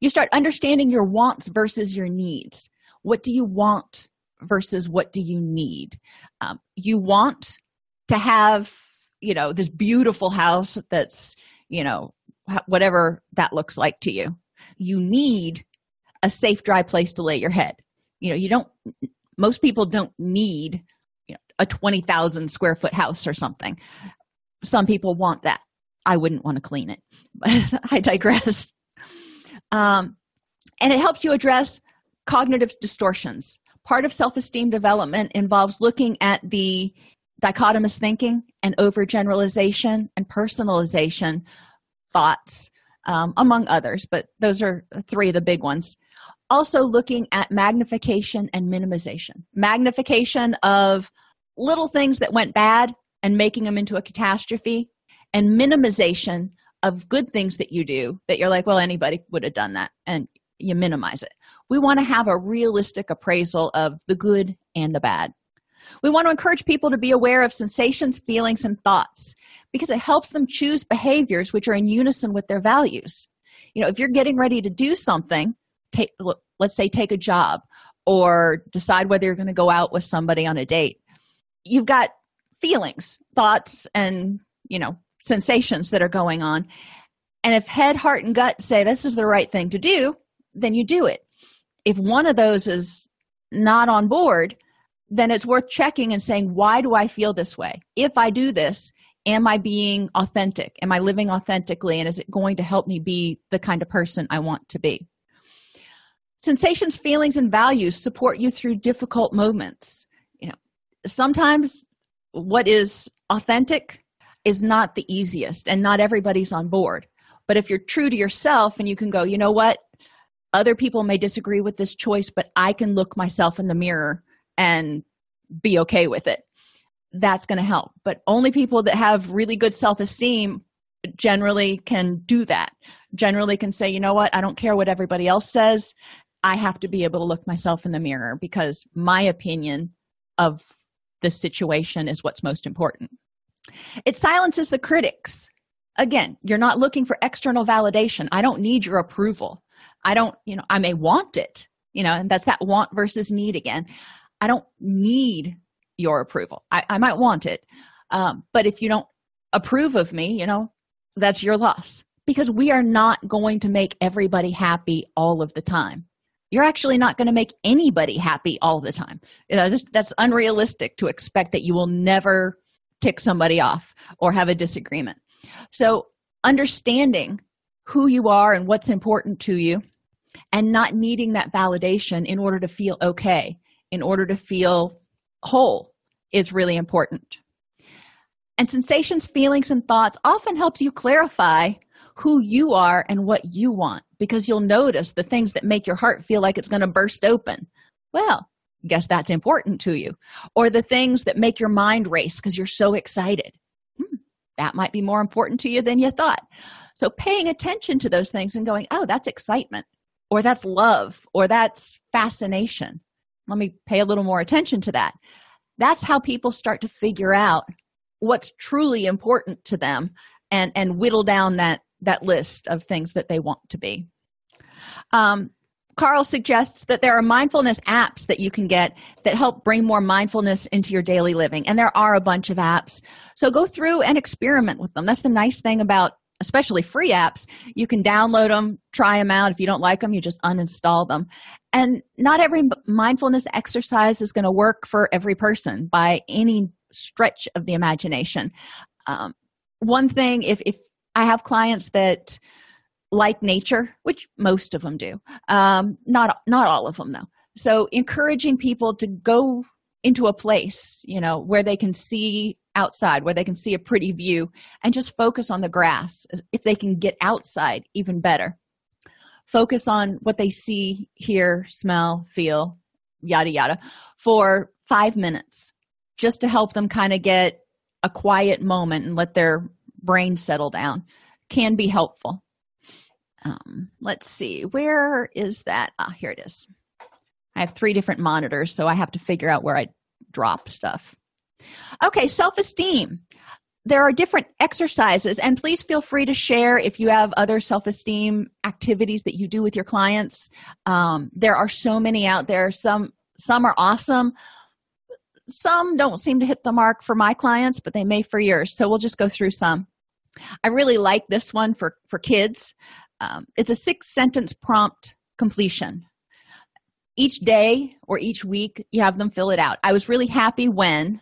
You start understanding your wants versus your needs. What do you want versus what do you need? Um, you want to have, you know, this beautiful house that's, you know, whatever that looks like to you. You need a safe dry place to lay your head. You know you don't most people don't need you know, a 20,000 square foot house or something. Some people want that. I wouldn't want to clean it but i digress. Um, and it helps you address cognitive distortions. Part of self-esteem development involves looking at the dichotomous thinking and overgeneralization and personalization thoughts um, among others but those are three of the big ones. Also looking at magnification and minimization. Magnification of little things that went bad and making them into a catastrophe and minimization of good things that you do that you're like well anybody would have done that and you minimize it. We want to have a realistic appraisal of the good and the bad we want to encourage people to be aware of sensations, feelings, and thoughts because it helps them choose behaviors which are in unison with their values. You know, if you're getting ready to do something, take let's say take a job or decide whether you're going to go out with somebody on a date. You've got feelings, thoughts, and you know, sensations that are going on. And if head, heart, and gut say this is the right thing to do, then you do it. If one of those is not on board, then it's worth checking and saying, why do I feel this way? If I do this, am I being authentic? Am I living authentically? And is it going to help me be the kind of person I want to be? Sensations, feelings, and values support you through difficult moments. You know, sometimes what is authentic is not the easiest and not everybody's on board but if you're true to yourself and you can go you know what other people may disagree with this choice but i can look myself in the mirror and be okay with it. That's going to help. But only people that have really good self-esteem generally can do that. Generally can say you know what? I don't care what everybody else says. I have to be able to look myself in the mirror because my opinion of the situation is what's most important. It silences the critics. Again you're not looking for external validation. I don't need your approval. I don't you know i may want it you know and that's that want versus need again i don't need your approval. I, I might want it. Um, but if you don't approve of me you know that's your loss. Because we are not going to make everybody happy all of the time. You're actually not going to make anybody happy all the time. You know, that's unrealistic to expect that you will never tick somebody off or have a disagreement. So understanding who you are and what's important to you and not needing that validation in order to feel okay in order to feel whole is really important. And sensations feelings and thoughts often helps you clarify who you are and what you want because you'll notice the things that make your heart feel like it's going to burst open. Well guess that's important to you. Or the things that make your mind race because you're so excited. Hmm, that might be more important to you than you thought. So paying attention to those things and going oh that's excitement or that's love or that's fascination let me pay a little more attention to that. That's how people start to figure out what's truly important to them and and whittle down that that list of things that they want to be. Um, carl suggests that there are mindfulness apps that you can get that help bring more mindfulness into your daily living and there are a bunch of apps. So go through and experiment with them. That's the nice thing about especially free apps you can download them try them out. If you don't like them you just uninstall them. And not every mindfulness exercise is going to work for every person by any stretch of the imagination. Um, one thing if if i have clients that like nature which most of them do um, not not all of them though. So encouraging people to go into a place you know where they can see outside where they can see a pretty view and just focus on the grass if they can get outside even better. Focus on what they see hear smell feel yada yada for five minutes just to help them kind of get a quiet moment and let their brain settle down. Can be helpful. Um, let's see where is that? Ah here it is. I have three different monitors so i have to figure out where i drop stuff okay self-esteem. There are different exercises and please feel free to share if you have other self-esteem activities that you do with your clients. Um, there are so many out there. Some some are awesome. Some don't seem to hit the mark for my clients but they may for yours. So we'll just go through some. I really like this one for for kids. Um, it's a six sentence prompt completion. Each day or each week you have them fill it out. I was really happy when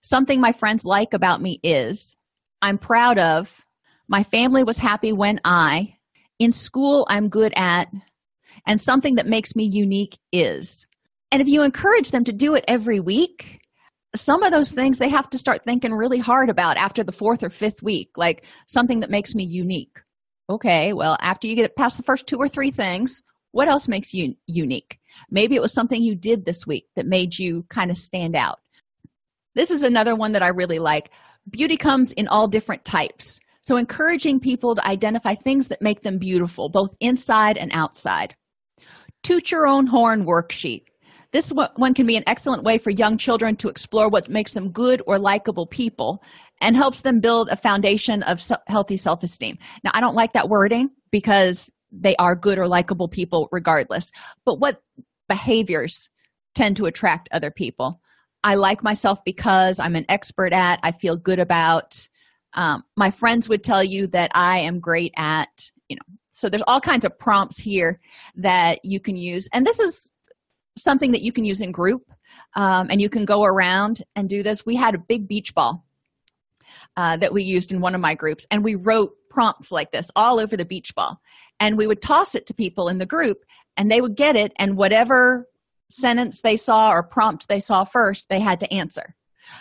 something my friends like about me is i'm proud of my family was happy when i in school i'm good at and something that makes me unique is. And if you encourage them to do it every week some of those things they have to start thinking really hard about after the fourth or fifth week like something that makes me unique. Okay well after you get past the first two or three things what else makes you unique? Maybe it was something you did this week that made you kind of stand out this is another one that i really like beauty comes in all different types so encouraging people to identify things that make them beautiful both inside and outside toot your own horn worksheet this one can be an excellent way for young children to explore what makes them good or likable people and helps them build a foundation of healthy self esteem. Now, I don't like that wording because they are good or likable people regardless, but what behaviors tend to attract other people? I like myself because I'm an expert at, I feel good about. Um, my friends would tell you that I am great at, you know, so there's all kinds of prompts here that you can use. And this is something that you can use in group um, and you can go around and do this we had a big beach ball uh, that we used in one of my groups and we wrote prompts like this all over the beach ball and we would toss it to people in the group and they would get it and whatever sentence they saw or prompt they saw first they had to answer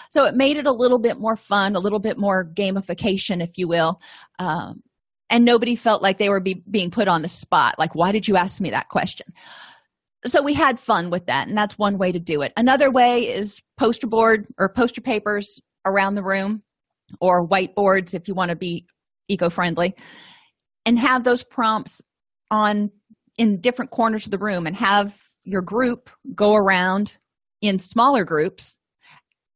So it made it a little bit more fun, a little bit more gamification, if you will. Um, and nobody felt like they were be, being put on the spot. Like, why did you ask me that question? So we had fun with that, and that's one way to do it. Another way is poster board or poster papers around the room or whiteboards if you want to be eco-friendly and have those prompts on in different corners of the room and have your group go around in smaller groups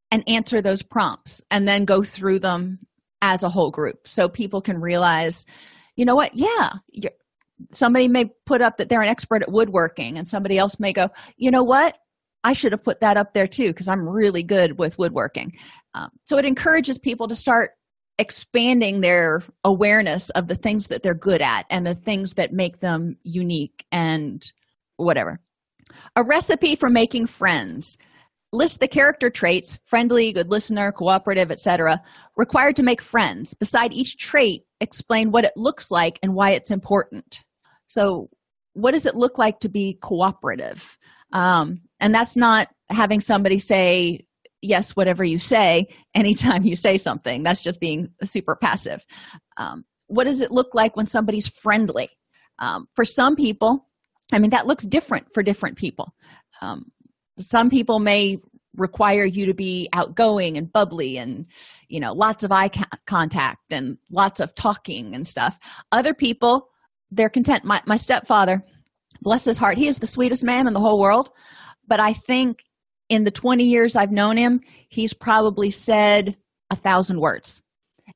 and answer those prompts and then go through them as a whole group. So people can realize you know what? Yeah somebody may put up that they're an expert at woodworking and somebody else may go you know what? I should have put that up there too because i'm really good with woodworking. Um, so it encourages people to start expanding their awareness of the things that they're good at and the things that make them unique and whatever a recipe for making friends. List the character traits friendly good listener cooperative etc required to make friends. Beside each trait explain what it looks like and why it's important. So what does it look like to be cooperative? Um, and that's not having somebody say yes whatever you say anytime you say something. That's just being super passive. Um, what does it look like when somebody's friendly? Um, for some people i mean that looks different for different people. Um, some people may require you to be outgoing and bubbly and you know lots of eye contact and lots of talking and stuff. Other people they're content. My, my stepfather bless his heart he is the sweetest man in the whole world. But i think in the 20 years i've known him he's probably said a thousand words.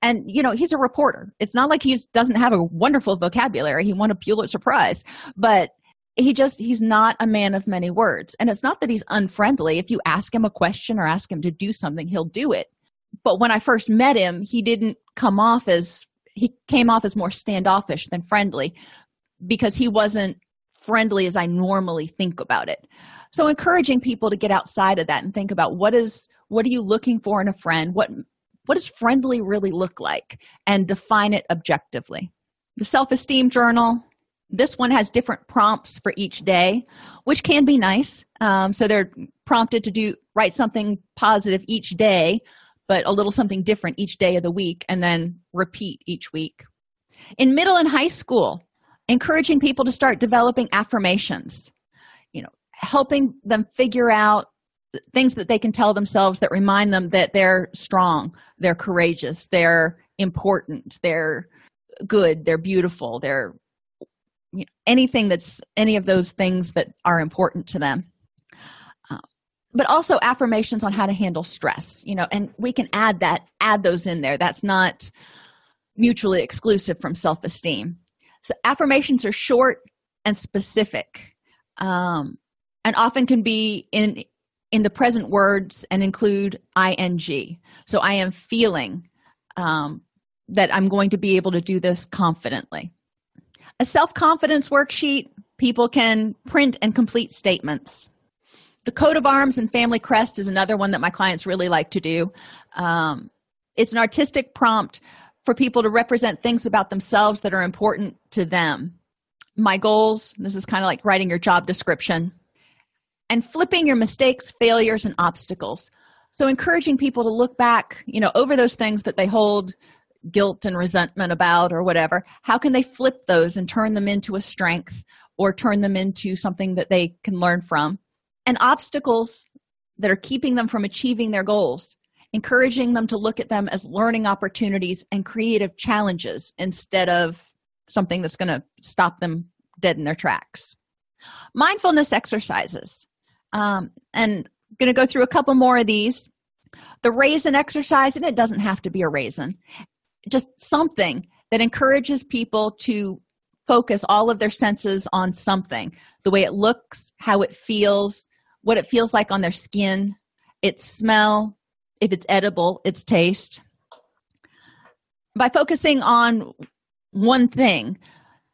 And you know he's a reporter. It's not like he doesn't have a wonderful vocabulary. He won a pulitzer prize. But he just he's not a man of many words. And it's not that he's unfriendly. If you ask him a question or ask him to do something he'll do it. But when i first met him he didn't come off as he came off as more standoffish than friendly because he wasn't friendly as i normally think about it. So encouraging people to get outside of that and think about what is what are you looking for in a friend? What what does friendly really look like? And define it objectively. The self-esteem journal this one has different prompts for each day which can be nice. Um, so they're prompted to do write something positive each day but a little something different each day of the week and then repeat each week. In middle and high school encouraging people to start developing affirmations you know helping them figure out things that they can tell themselves that remind them that they're strong they're courageous they're important they're good they're beautiful they're anything that's any of those things that are important to them. Uh, but also affirmations on how to handle stress you know and we can add that add those in there. That's not mutually exclusive from self-esteem. So affirmations are short and specific um, and often can be in in the present words and include ing so i am feeling um, that i'm going to be able to do this confidently a self-confidence worksheet people can print and complete statements. The coat of arms and family crest is another one that my clients really like to do. Um, it's an artistic prompt for people to represent things about themselves that are important to them. My goals this is kind of like writing your job description and flipping your mistakes failures and obstacles. So encouraging people to look back you know over those things that they hold guilt and resentment about or whatever how can they flip those and turn them into a strength or turn them into something that they can learn from? And obstacles that are keeping them from achieving their goals encouraging them to look at them as learning opportunities and creative challenges instead of something that's going to stop them dead in their tracks. Mindfulness exercises. Um, and I'm going to go through a couple more of these. The raisin exercise and it doesn't have to be a raisin just something that encourages people to focus all of their senses on something. The way it looks how it feels what it feels like on their skin its smell if it's edible its taste. By focusing on one thing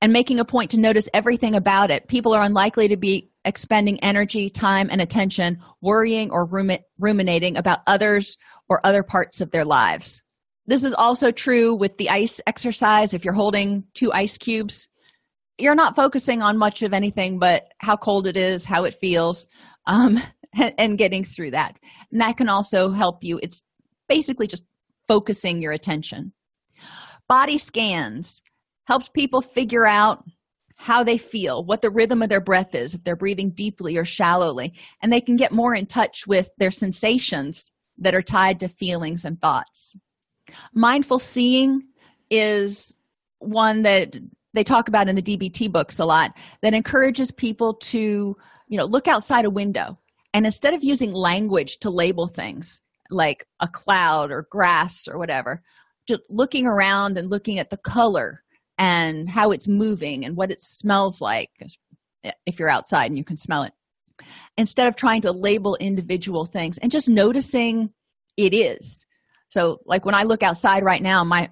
and making a point to notice everything about it people are unlikely to be expending energy time and attention worrying or ruminating about others or other parts of their lives this is also true with the ice exercise if you're holding two ice cubes you're not focusing on much of anything but how cold it is how it feels um, and getting through that. And that can also help you. It's basically just focusing your attention. Body scans helps people figure out how they feel, what the rhythm of their breath is, if they're breathing deeply or shallowly, and they can get more in touch with their sensations that are tied to feelings and thoughts. Mindful seeing is one that they talk about in the DBT books a lot that encourages people to, you know, look outside a window. And instead of using language to label things like a cloud or grass or whatever, just looking around and looking at the color and how it's moving and what it smells like eh, if you're outside and you can smell it instead of trying to label individual things and just noticing it is so like when i look outside right now my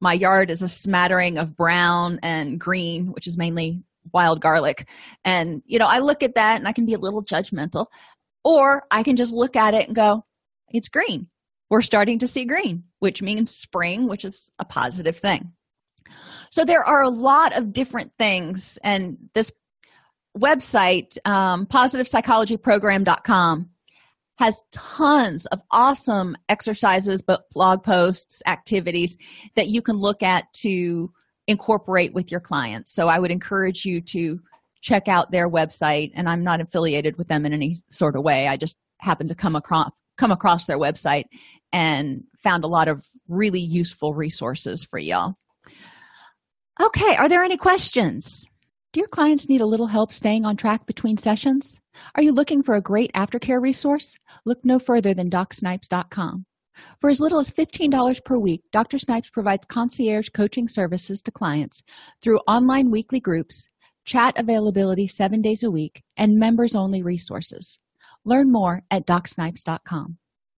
my yard is a smattering of brown and green which is mainly wild garlic. And you know i look at that and i can be a little judgmental or i can just look at it and go it's green. We're starting to see green which means spring which is a positive thing. So there are a lot of different things and this website um, positivepsychologyprogram.com has tons of awesome exercises but blog posts activities that you can look at to incorporate with your clients. So i would encourage you to check out their website and i'm not affiliated with them in any sort of way. I just happened to come across come across their website and found a lot of really useful resources for y'all. Okay are there any questions do your clients need a little help staying on track between sessions are you looking for a great aftercare resource look no further than docsnipes.com for as little as $15 per week, Dr. Snipes provides concierge coaching services to clients through online weekly groups, chat availability seven days a week, and members only resources. Learn more at docsnipes.com.